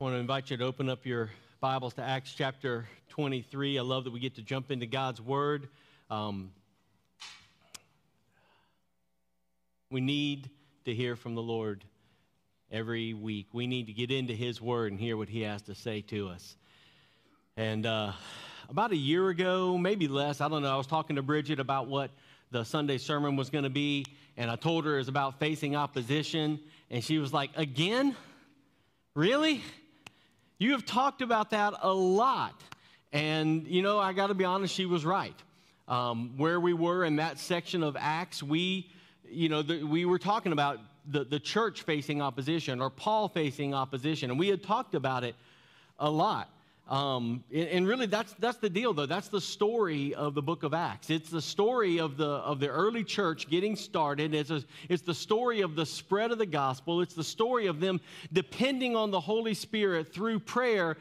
I want to invite you to open up your Bibles to Acts chapter 23. I love that we get to jump into God's Word. Um, we need to hear from the Lord every week. We need to get into His Word and hear what He has to say to us. And uh, about a year ago, maybe less, I don't know, I was talking to Bridget about what the Sunday sermon was going to be, and I told her it was about facing opposition, and she was like, Again? Really? You have talked about that a lot. And, you know, I got to be honest, she was right. Um, where we were in that section of Acts, we, you know, the, we were talking about the, the church facing opposition or Paul facing opposition, and we had talked about it a lot. Um, and, really, that's, that's the deal, though. That's the story of the book of Acts. It's the story of the, of the early church getting started. It's, a, it's the story of the spread of the gospel. It's the story of them depending on the Holy Spirit through prayer.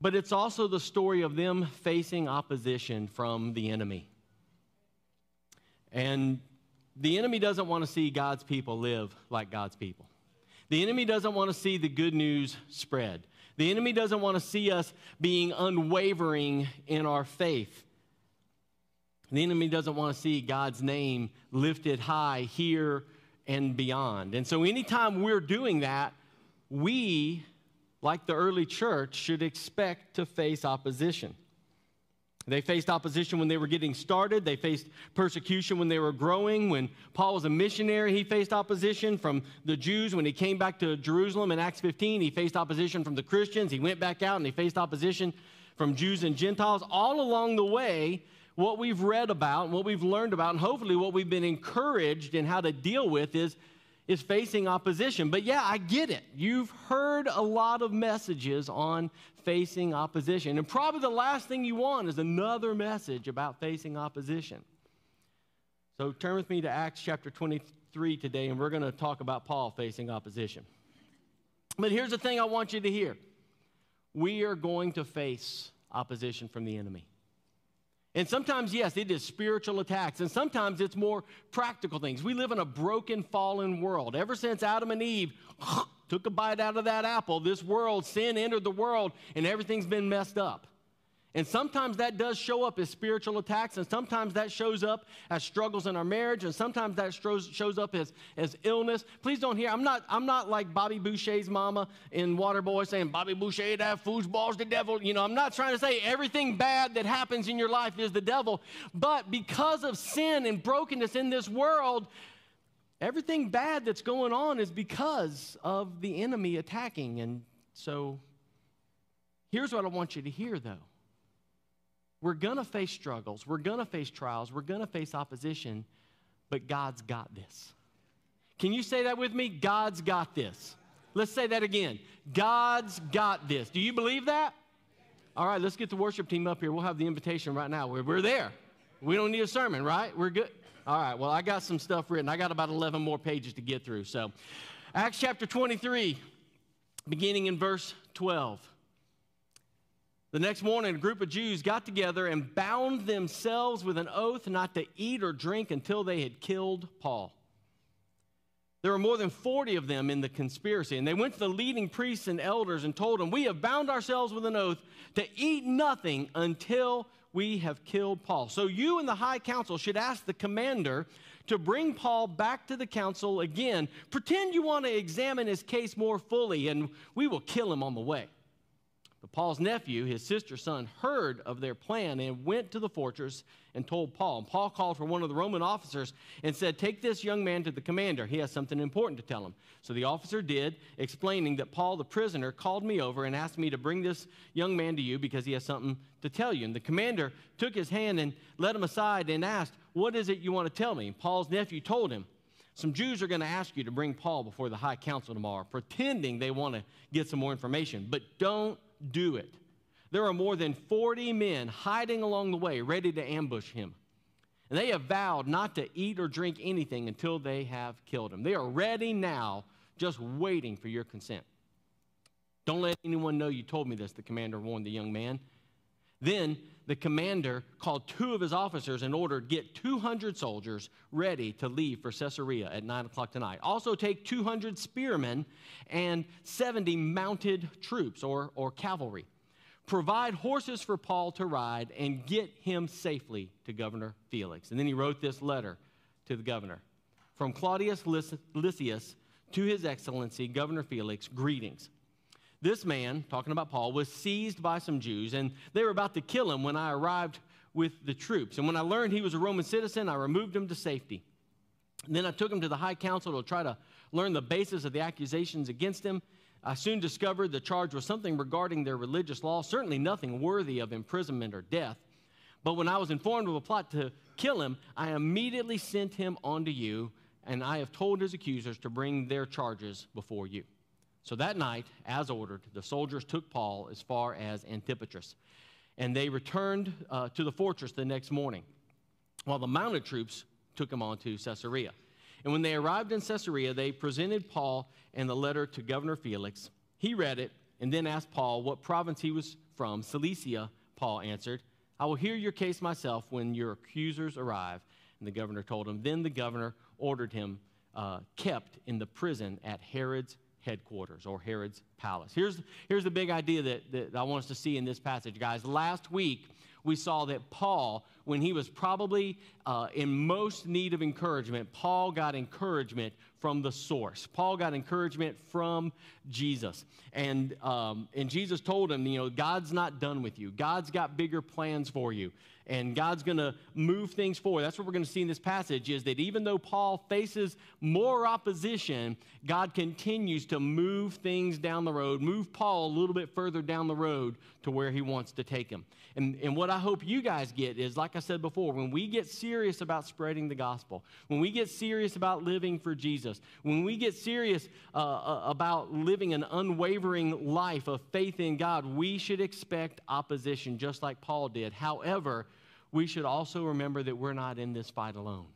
But it's also the story of them facing opposition from the enemy. And the enemy doesn't want to see God's people live like God's people. The enemy doesn't want to see the good news spread. The enemy doesn't want to see us being unwavering in our faith. The enemy doesn't want to see God's name lifted high here and beyond. And so, anytime we're doing that, we, like the early church, should expect to face opposition. They faced opposition when they were getting started. They faced persecution when they were growing. When Paul was a missionary, he faced opposition from the Jews. When he came back to Jerusalem in Acts 15, he faced opposition from the Christians. He went back out and he faced opposition from Jews and Gentiles. All along the way, what we've read about and what we've learned about, and hopefully what we've been encouraged in how to deal with is is facing opposition. But yeah, I get it. You've heard a lot of messages on facing opposition. And probably the last thing you want is another message about facing opposition. So turn with me to Acts chapter 23 today, and we're going to talk about Paul facing opposition. But here's the thing I want you to hear we are going to face opposition from the enemy. And sometimes, yes, it is spiritual attacks, and sometimes it's more practical things. We live in a broken, fallen world. Ever since Adam and Eve took a bite out of that apple, this world, sin entered the world, and everything's been messed up. And sometimes that does show up as spiritual attacks, and sometimes that shows up as struggles in our marriage, and sometimes that shows, up as, as illness. Please don't hear, I'm not, I'm not like Bobby Boucher's mama in Waterboy saying, Bobby Boucher, that foosball's the devil. You know, I'm not trying to say everything bad that happens in your life is the devil, but because of sin and brokenness in this world, everything bad that's going on is because of the enemy attacking. And so here's what I want you to hear, though we're going to face struggles, we're going to face trials, we're going to face opposition, but God's got this. Can you say that with me? God's got this. Let's say that again. God's got this. Do you believe that? All right, let's get the worship team up here. We'll have the invitation right now. We're, we're there. We don't need a sermon, right? We're good. All right, well, I got some stuff written. I got about 11 more pages to get through. So, Acts chapter 23, beginning in verse 12. The next morning, a group of Jews got together and bound themselves with an oath not to eat or drink until they had killed Paul. There were more than 40 of them in the conspiracy, and they went to the leading priests and elders and told them, We have bound ourselves with an oath to eat nothing until we have killed Paul. So you and the high council should ask the commander to bring Paul back to the council again. Pretend you want to examine his case more fully, and we will kill him on the way. But Paul's nephew, his sister's son, heard of their plan and went to the fortress and told Paul. And Paul called for one of the Roman officers and said, Take this young man to the commander. He has something important to tell him. So the officer did, explaining that Paul, the prisoner, called me over and asked me to bring this young man to you because he has something to tell you. And the commander took his hand and led him aside and asked, What is it you want to tell me? Paul's nephew told him, some Jews are going to ask you to bring Paul before the high council tomorrow, pretending they want to get some more information. But don't do it. There are more than 40 men hiding along the way, ready to ambush him. And they have vowed not to eat or drink anything until they have killed him. They are ready now, just waiting for your consent. Don't let anyone know you told me this, the commander warned the young man. Then the commander called two of his officers and ordered, Get 200 soldiers ready to leave for Caesarea at 9 o'clock tonight. Also, take 200 spearmen and 70 mounted troops or, or cavalry. Provide horses for Paul to ride and get him safely to Governor Felix. And then he wrote this letter to the governor From Claudius Lysias to his excellency, Governor Felix, greetings. This man, talking about Paul, was seized by some Jews, and they were about to kill him when I arrived with the troops. And when I learned he was a Roman citizen, I removed him to safety. And then I took him to the high council to try to learn the basis of the accusations against him. I soon discovered the charge was something regarding their religious law, certainly nothing worthy of imprisonment or death. But when I was informed of a plot to kill him, I immediately sent him on to you, and I have told his accusers to bring their charges before you. So that night, as ordered, the soldiers took Paul as far as Antipatris, and they returned uh, to the fortress the next morning, while the mounted troops took him on to Caesarea. And when they arrived in Caesarea, they presented Paul and the letter to Governor Felix. He read it and then asked Paul what province he was from. Cilicia, Paul answered. I will hear your case myself when your accusers arrive. And the governor told him. Then the governor ordered him uh, kept in the prison at Herod's headquarters or Herod's palace. Here's, here's the big idea that, that I want us to see in this passage, guys. Last week, we saw that Paul, when he was probably uh, in most need of encouragement, Paul got encouragement from the source. Paul got encouragement from Jesus. And, um, and Jesus told him, you know, God's not done with you, God's got bigger plans for you and God's going to move things forward. That's what we're going to see in this passage is that even though Paul faces more opposition, God continues to move things down the road, move Paul a little bit further down the road to where he wants to take him. And, and what I hope you guys get is, like I said before, when we get serious about spreading the gospel, when we get serious about living for Jesus, when we get serious uh, uh about living an unwavering life of faith in God, we should expect opposition just like Paul did. However, we should also remember that we're not in this fight alone.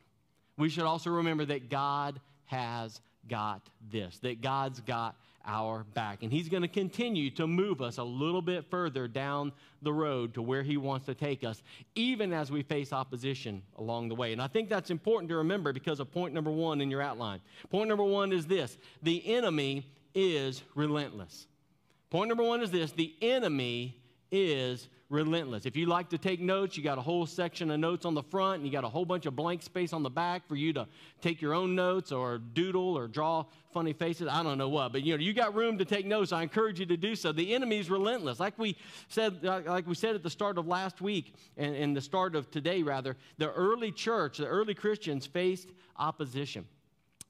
We should also remember that God has got this, that God's got our back. And He's going to continue to move us a little bit further down the road to where He wants to take us, even as we face opposition along the way. And I think that's important to remember because of point number one in your outline. Point number one is this the enemy is relentless. Point number one is this the enemy is relentless. If you like to take notes, you got a whole section of notes on the front, and you got a whole bunch of blank space on the back for you to take your own notes or doodle or draw funny faces. I don't know what, but you know, you got room to take notes. I encourage you to do so. The enemy is relentless. Like we said, like we said at the start of last week and, and the start of today, rather, the early church, the early Christians faced opposition.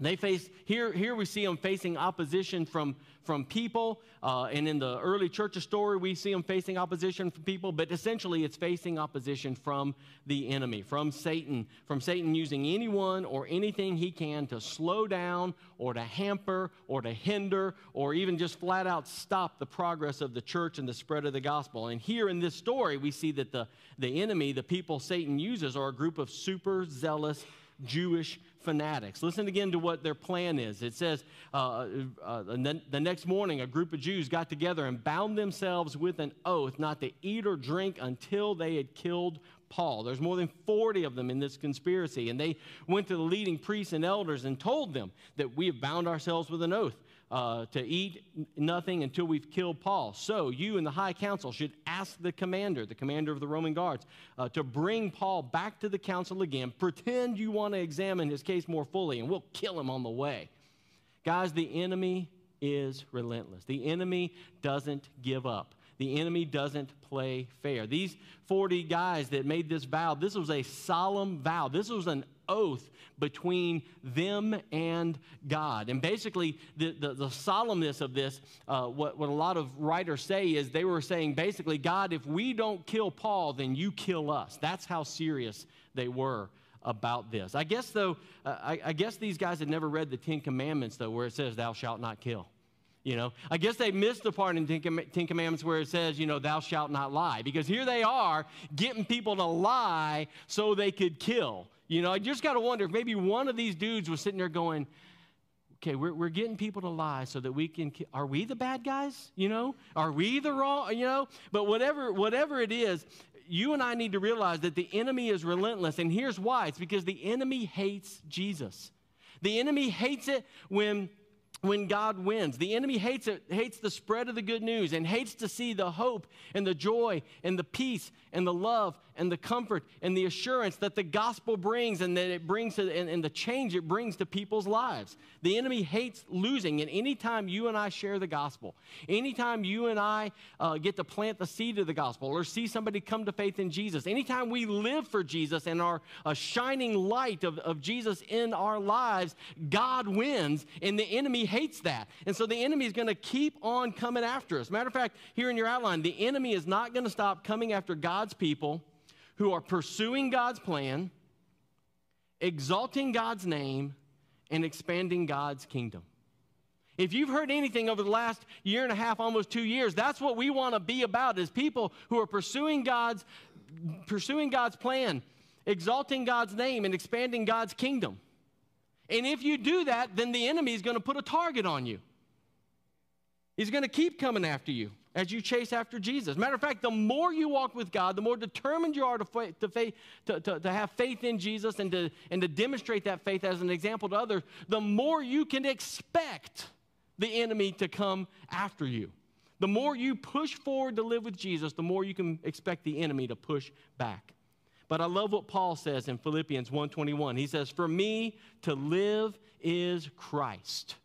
They face here, here we see them facing opposition from, from people. Uh, and in the early church story, we see them facing opposition from people, but essentially it's facing opposition from the enemy, from Satan, from Satan using anyone or anything he can to slow down or to hamper or to hinder or even just flat out stop the progress of the church and the spread of the gospel. And here in this story, we see that the, the enemy, the people Satan uses, are a group of super zealous Jewish fanatics. Listen again to what their plan is. It says, uh, uh, the next morning, a group of Jews got together and bound themselves with an oath not to eat or drink until they had killed Paul. There's more than 40 of them in this conspiracy. And they went to the leading priests and elders and told them that we have bound ourselves with an oath uh, to eat nothing until we've killed Paul. So you and the high council should ask the commander, the commander of the Roman guards, uh, to bring Paul back to the council again. Pretend you want to examine his case more fully, and we'll kill him on the way. Guys, the enemy is relentless. The enemy doesn't give up. The enemy doesn't play fair. These 40 guys that made this vow, this was a solemn vow. This was an oath between them and God. And basically, the, the, the solemnness of this, uh, what, what a lot of writers say is they were saying basically, God, if we don't kill Paul, then you kill us. That's how serious they were about this. I guess, though, uh, I, I guess these guys had never read the Ten Commandments, though, where it says, Thou shalt not kill. You know, I guess they missed the part in Ten Commandments where it says, you know, thou shalt not lie. Because here they are getting people to lie so they could kill. You know, I just got to wonder if maybe one of these dudes was sitting there going, okay, we're, we're getting people to lie so that we can, are we the bad guys? You know, are we the wrong, you know? But whatever, whatever it is, you and I need to realize that the enemy is relentless. And here's why it's because the enemy hates Jesus. The enemy hates it when when God wins. The enemy hates it, hates the spread of the good news and hates to see the hope and the joy and the peace and the love and the comfort and the assurance that the gospel brings and that it brings to, and, and the change it brings to people's lives. The enemy hates losing. And anytime you and I share the gospel, anytime you and I uh, get to plant the seed of the gospel or see somebody come to faith in Jesus, anytime we live for Jesus and are a shining light of, of Jesus in our lives, God wins and the enemy hates that. And so the enemy is going to keep on coming after us. Matter of fact, here in your outline, the enemy is not going to stop coming after God's people who are pursuing God's plan, exalting God's name, and expanding God's kingdom. If you've heard anything over the last year and a half, almost two years, that's what we want to be about is people who are pursuing God's, pursuing God's plan, exalting God's name, and expanding God's kingdom. And if you do that, then the enemy is going to put a target on you. He's going to keep coming after you as you chase after Jesus. Matter of fact, the more you walk with God, the more determined you are to, to, faith, to, to, to, have faith in Jesus and to, and to demonstrate that faith as an example to others, the more you can expect the enemy to come after you. The more you push forward to live with Jesus, the more you can expect the enemy to push back. But I love what Paul says in Philippians 1:21. He says, "For me to live is Christ,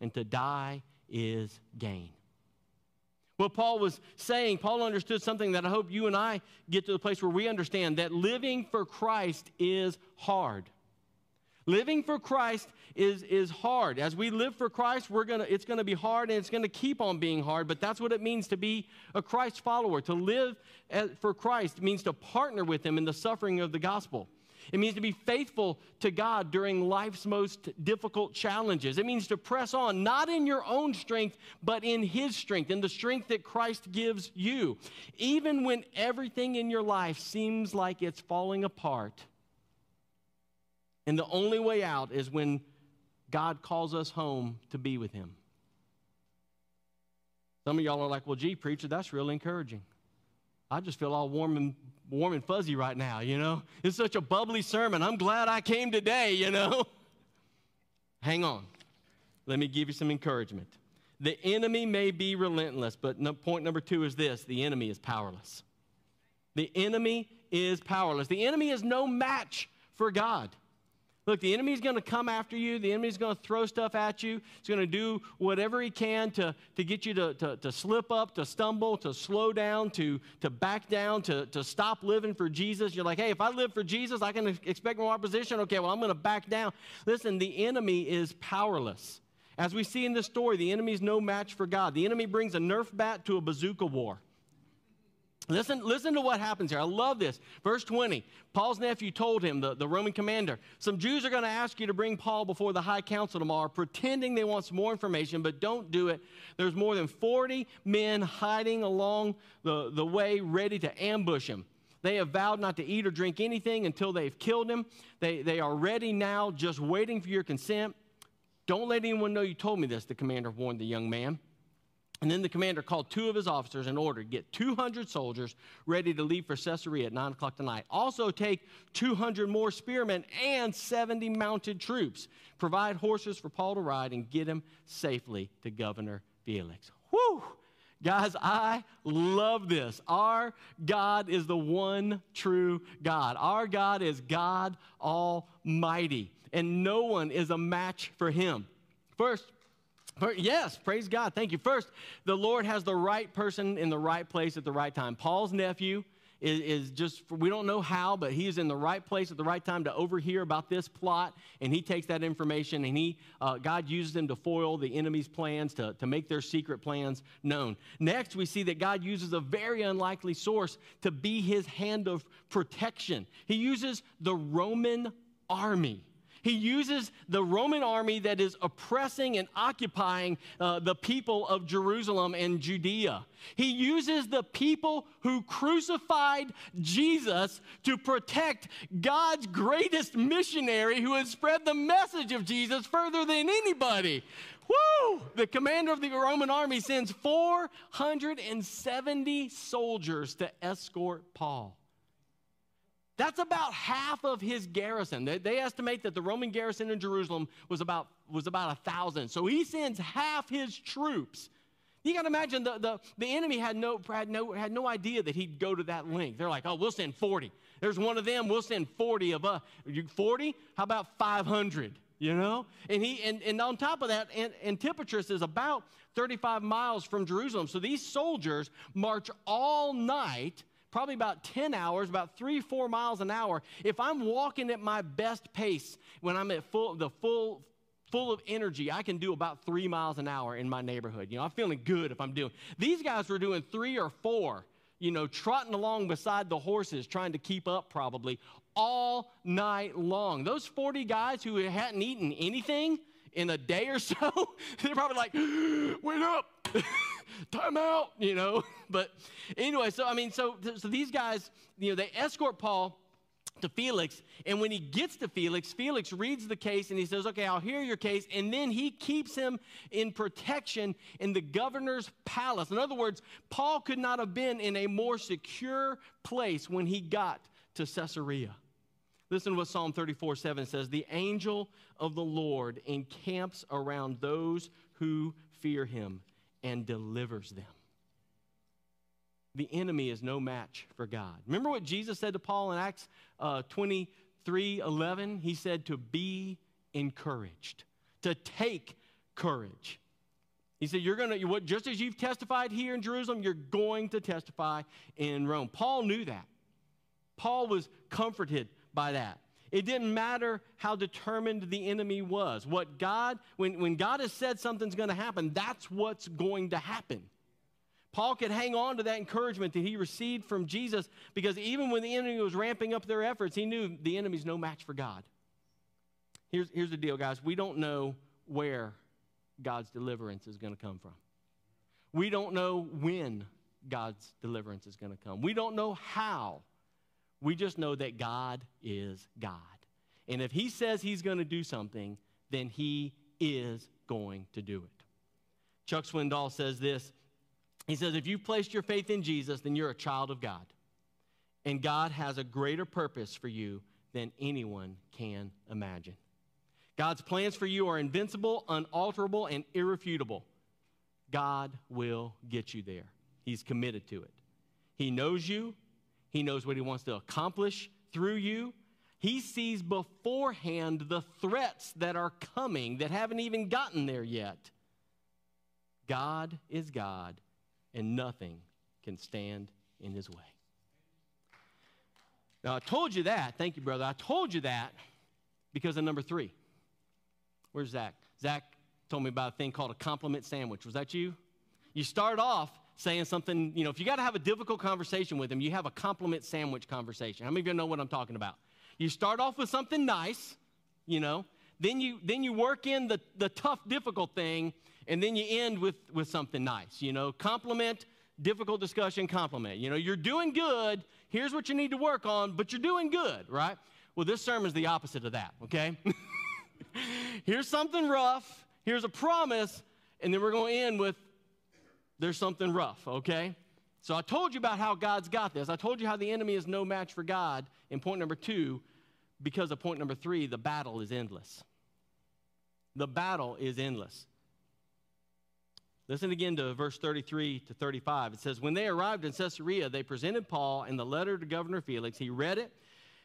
and to die is gain." What Paul was saying, Paul understood something that I hope you and I get to the place where we understand that living for Christ is hard. Living for Christ is, is hard. As we live for Christ, we're gonna, it's going to be hard and it's going to keep on being hard, but that's what it means to be a Christ follower. To live for Christ means to partner with Him in the suffering of the gospel. It means to be faithful to God during life's most difficult challenges. It means to press on, not in your own strength, but in His strength, in the strength that Christ gives you. Even when everything in your life seems like it's falling apart. And the only way out is when God calls us home to be with Him. Some of y'all are like, well, gee, preacher, that's really encouraging. I just feel all warm and warm and fuzzy right now, you know? It's such a bubbly sermon. I'm glad I came today, you know? Hang on. Let me give you some encouragement. The enemy may be relentless, but no, point number two is this the enemy is powerless. The enemy is powerless. The enemy is no match for God. Look, the enemy's going to come after you. The enemy's going to throw stuff at you. He's going to do whatever he can to, to get you to, to, to slip up, to stumble, to slow down, to, to back down, to, to stop living for Jesus. You're like, hey, if I live for Jesus, I can expect more opposition. Okay, well, I'm going to back down. Listen, the enemy is powerless. As we see in this story, the enemy is no match for God. The enemy brings a Nerf bat to a bazooka war. Listen, listen to what happens here. I love this. Verse 20 Paul's nephew told him, the, the Roman commander, Some Jews are going to ask you to bring Paul before the high council tomorrow, pretending they want some more information, but don't do it. There's more than 40 men hiding along the, the way, ready to ambush him. They have vowed not to eat or drink anything until they've killed him. They, they are ready now, just waiting for your consent. Don't let anyone know you told me this, the commander warned the young man. And then the commander called two of his officers and ordered, get 200 soldiers ready to leave for Caesarea at 9 o'clock tonight. Also take 200 more spearmen and 70 mounted troops. Provide horses for Paul to ride and get him safely to Governor Felix. Whew! Guys, I love this. Our God is the one true God. Our God is God Almighty, and no one is a match for him. First, Yes, praise God. Thank you. First, the Lord has the right person in the right place at the right time. Paul's nephew is, is just, we don't know how, but he is in the right place at the right time to overhear about this plot, and he takes that information and he, uh, God uses him to foil the enemy's plans, to, to make their secret plans known. Next, we see that God uses a very unlikely source to be his hand of protection. He uses the Roman army He uses the Roman army that is oppressing and occupying uh, the people of Jerusalem and Judea. He uses the people who crucified Jesus to protect God's greatest missionary who has spread the message of Jesus further than anybody. Woo! The commander of the Roman army sends 470 soldiers to escort Paul. That's about half of his garrison. They, they, estimate that the Roman garrison in Jerusalem was about, was about a thousand. So he sends half his troops. You got to imagine the, the, the enemy had no, had, no, had no idea that he'd go to that length. They're like, oh, we'll send 40. There's one of them, we'll send 40 of us. 40? How about 500? You know? And, he, and, and on top of that, Antipatris is about 35 miles from Jerusalem. So these soldiers march all night probably about 10 hours, about three, four miles an hour. If I'm walking at my best pace when I'm at full, the full, full of energy, I can do about three miles an hour in my neighborhood. You know, I'm feeling good if I'm doing. These guys were doing three or four, you know, trotting along beside the horses, trying to keep up probably all night long. Those 40 guys who hadn't eaten anything in a day or so, they're probably like, wait up. time out, you know. But anyway, so I mean, so, so these guys, you know, they escort Paul to Felix. And when he gets to Felix, Felix reads the case and he says, Okay, I'll hear your case. And then he keeps him in protection in the governor's palace. In other words, Paul could not have been in a more secure place when he got to Caesarea. Listen to what Psalm 34 7 says The angel of the Lord encamps around those who fear him and delivers them. The enemy is no match for God. Remember what Jesus said to Paul in Acts uh, 23 11? He said to be encouraged, to take courage. He said, You're going to, just as you've testified here in Jerusalem, you're going to testify in Rome. Paul knew that. Paul was comforted by that. It didn't matter how determined the enemy was. What God, when, when God has said something's going to happen, that's what's going to happen. Paul could hang on to that encouragement that he received from Jesus because even when the enemy was ramping up their efforts, he knew the enemy's no match for God. Here's, here's the deal, guys. We don't know where God's deliverance is going to come from. We don't know when God's deliverance is going to come. We don't know how we just know that God is God. And if He says He's going to do something, then He is going to do it. Chuck Swindoll says this He says, If you've placed your faith in Jesus, then you're a child of God. And God has a greater purpose for you than anyone can imagine. God's plans for you are invincible, unalterable, and irrefutable. God will get you there. He's committed to it. He knows you, he knows what he wants to accomplish through you. He sees beforehand the threats that are coming that haven't even gotten there yet. God is God, and nothing can stand in his way. Now, I told you that. Thank you, brother. I told you that because of number three. Where's Zach? Zach told me about a thing called a compliment sandwich. Was that you? You start off saying something, you know, if you got to have a difficult conversation with them, you have a compliment sandwich conversation. How many of you know what I'm talking about? You start off with something nice, you know, then you then you work in the, the tough, difficult thing, and then you end with, with something nice, you know, compliment, difficult discussion, compliment. You know, you're doing good, here's what you need to work on, but you're doing good, right? Well, this sermon is the opposite of that, okay? here's something rough, here's a promise, and then we're going to end with there's something rough, okay? So I told you about how God's got this. I told you how the enemy is no match for God in point number two, because of point number three, the battle is endless. The battle is endless. Listen again to verse 33 to 35. It says, When they arrived in Caesarea, they presented Paul and the letter to Governor Felix. He read it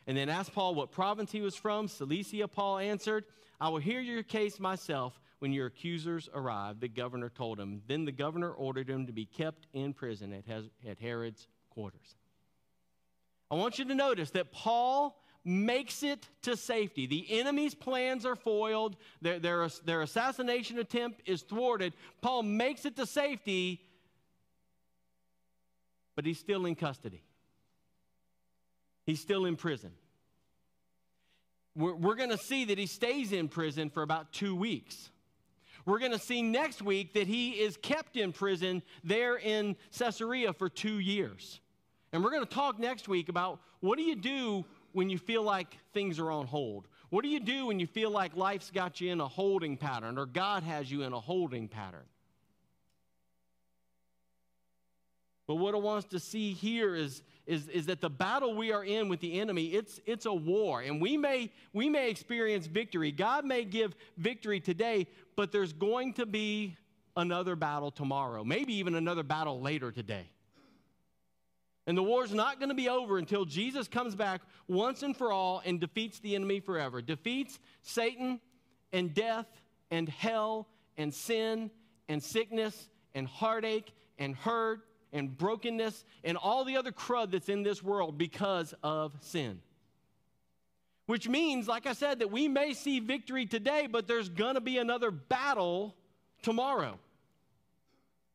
and then asked Paul what province he was from. Cilicia, Paul answered, I will hear your case myself when your accusers arrived, the governor told him. Then the governor ordered him to be kept in prison at, Herod's quarters. I want you to notice that Paul makes it to safety. The enemy's plans are foiled, their, their, their assassination attempt is thwarted. Paul makes it to safety, but he's still in custody, he's still in prison. we're going to see that he stays in prison for about two weeks. We're going to see next week that he is kept in prison there in Caesarea for two years. And we're going to talk next week about what do you do when you feel like things are on hold? What do you do when you feel like life's got you in a holding pattern or God has you in a holding pattern? But what I want us to see here is, is, is that the battle we are in with the enemy, it's, it's a war. And we may, we may experience victory. God may give victory today, but there's going to be another battle tomorrow, maybe even another battle later today. And the war's not going to be over until Jesus comes back once and for all and defeats the enemy forever. Defeats Satan and death and hell and sin and sickness and heartache and hurt and brokenness and all the other crud that's in this world because of sin. Which means, like I said, that we may see victory today, but there's to be another battle tomorrow.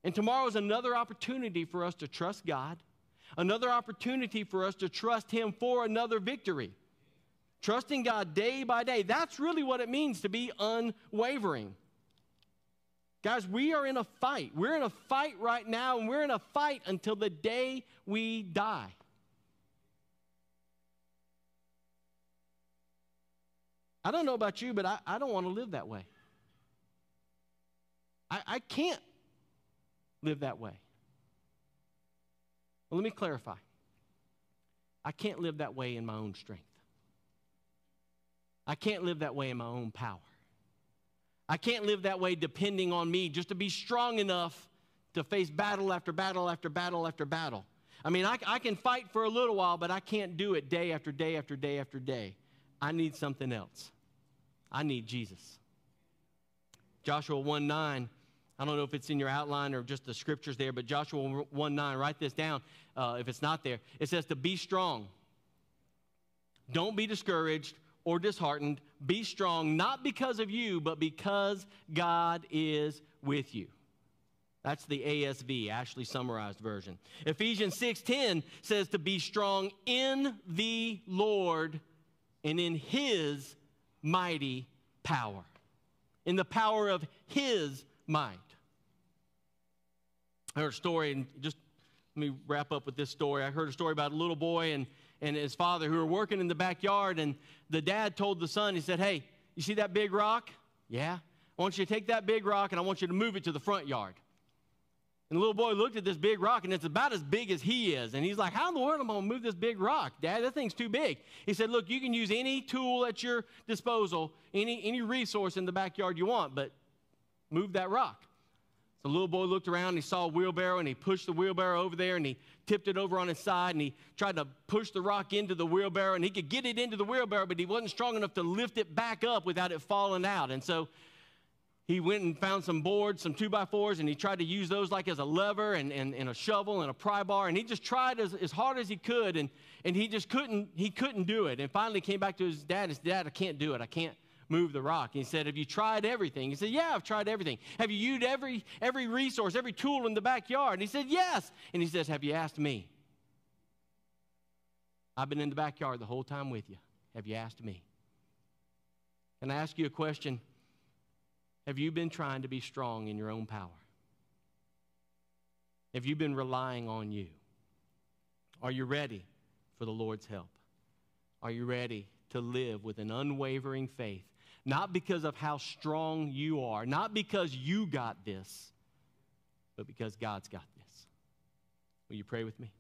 And tomorrow is another opportunity for us to trust God, another opportunity for us to trust Him for another victory. Trusting God day by day. That's really what it means to be unwavering. Guys, we are in a fight. We're in a fight right now, and we're in a fight until the day we die. I don't know about you, but I, I don't want to live that way. I, I can't live that way. Well, let me clarify. I can't live that way in my own strength. I can't live that way in my own power. I can't live that way depending on me just to be strong enough to face battle after battle after battle after battle. I mean, I, I can fight for a little while, but I can't do it day after day after day after day. I need something else. I need Jesus. Joshua 1 9. I don't know if it's in your outline or just the scriptures there, but Joshua 1 9, write this down uh, if it's not there. It says to be strong. Don't be discouraged or disheartened. Be strong, not because of you, but because God is with you. That's the ASV, Ashley summarized version. Ephesians 6:10 says to be strong in the Lord and in his mighty power. In the power of his might. I heard a story, and just let me wrap up with this story. I heard a story about a little boy and, and his father who were working in the backyard, and the dad told the son, he said, Hey, you see that big rock? Yeah. I want you to take that big rock and I want you to move it to the front yard. And the little boy looked at this big rock, and it's about as big as he is. And he's like, How in the world am I going to move this big rock? Dad, that thing's too big. He said, Look, you can use any tool at your disposal, any, any resource in the backyard you want, but move that rock. The little boy looked around, and he saw a wheelbarrow, and he pushed the wheelbarrow over there, and he tipped it over on his side, and he tried to push the rock into the wheelbarrow, and he could get it into the wheelbarrow, but he wasn't strong enough to lift it back up without it falling out. And so he went and found some boards, some two by fours, and he tried to use those like as a lever and, and, and a shovel and a pry bar. And he just tried as, as hard as he could, and, and he just couldn't, he couldn't do it. And finally came back to his dad and said, Dad, I can't do it. I can't move the rock. And he said, Have you tried everything? He said, Yeah, I've tried everything. Have you used every, every resource, every tool in the backyard? And he said, Yes. And he says, Have you asked me? I've been in the backyard the whole time with you. Have you asked me? Can I ask you a question? Have you been trying to be strong in your own power? Have you been relying on you? Are you ready for the Lord's help? Are you ready to live with an unwavering faith? Not because of how strong you are, not because you got this, but because God's got this. Will you pray with me?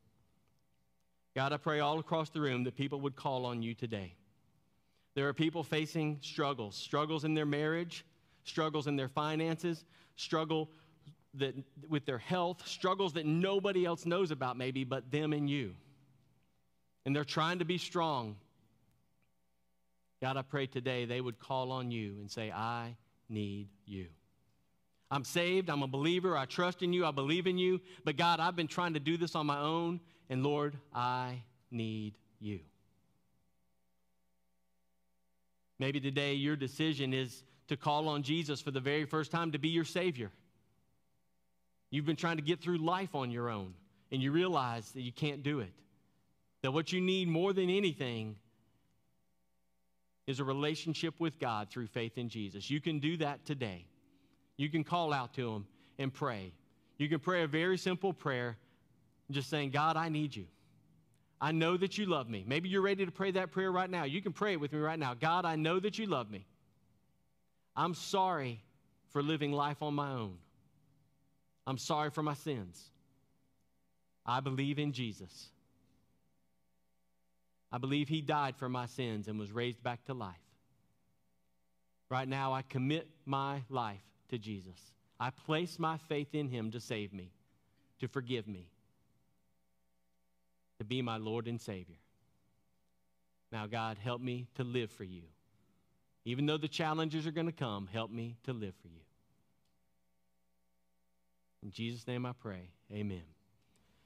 God, I pray all across the room that people would call on you today. There are people facing struggles, struggles in their marriage, struggles in their finances, struggle that, with their health, struggles that nobody else knows about, maybe, but them and you. And they're trying to be strong. God, I pray today they would call on you and say, I need you. I'm saved. I'm a believer. I trust in you. I believe in you. But God, I've been trying to do this on my own. And Lord, I need you. Maybe today your decision is to call on Jesus for the very first time to be your Savior. You've been trying to get through life on your own, and you realize that you can't do it. That what you need more than anything is a relationship with God through faith in Jesus. You can do that today. You can call out to Him and pray. You can pray a very simple prayer, just saying, God, I need you. I know that you love me. Maybe you're ready to pray that prayer right now. You can pray it with me right now. God, I know that you love me. I'm sorry for living life on my own. I'm sorry for my sins. I believe in Jesus. I believe he died for my sins and was raised back to life. Right now, I commit my life to Jesus. I place my faith in him to save me, to forgive me, to be my Lord and Savior. Now, God, help me to live for you. Even though the challenges are going to come, help me to live for you. In Jesus' name I pray. Amen.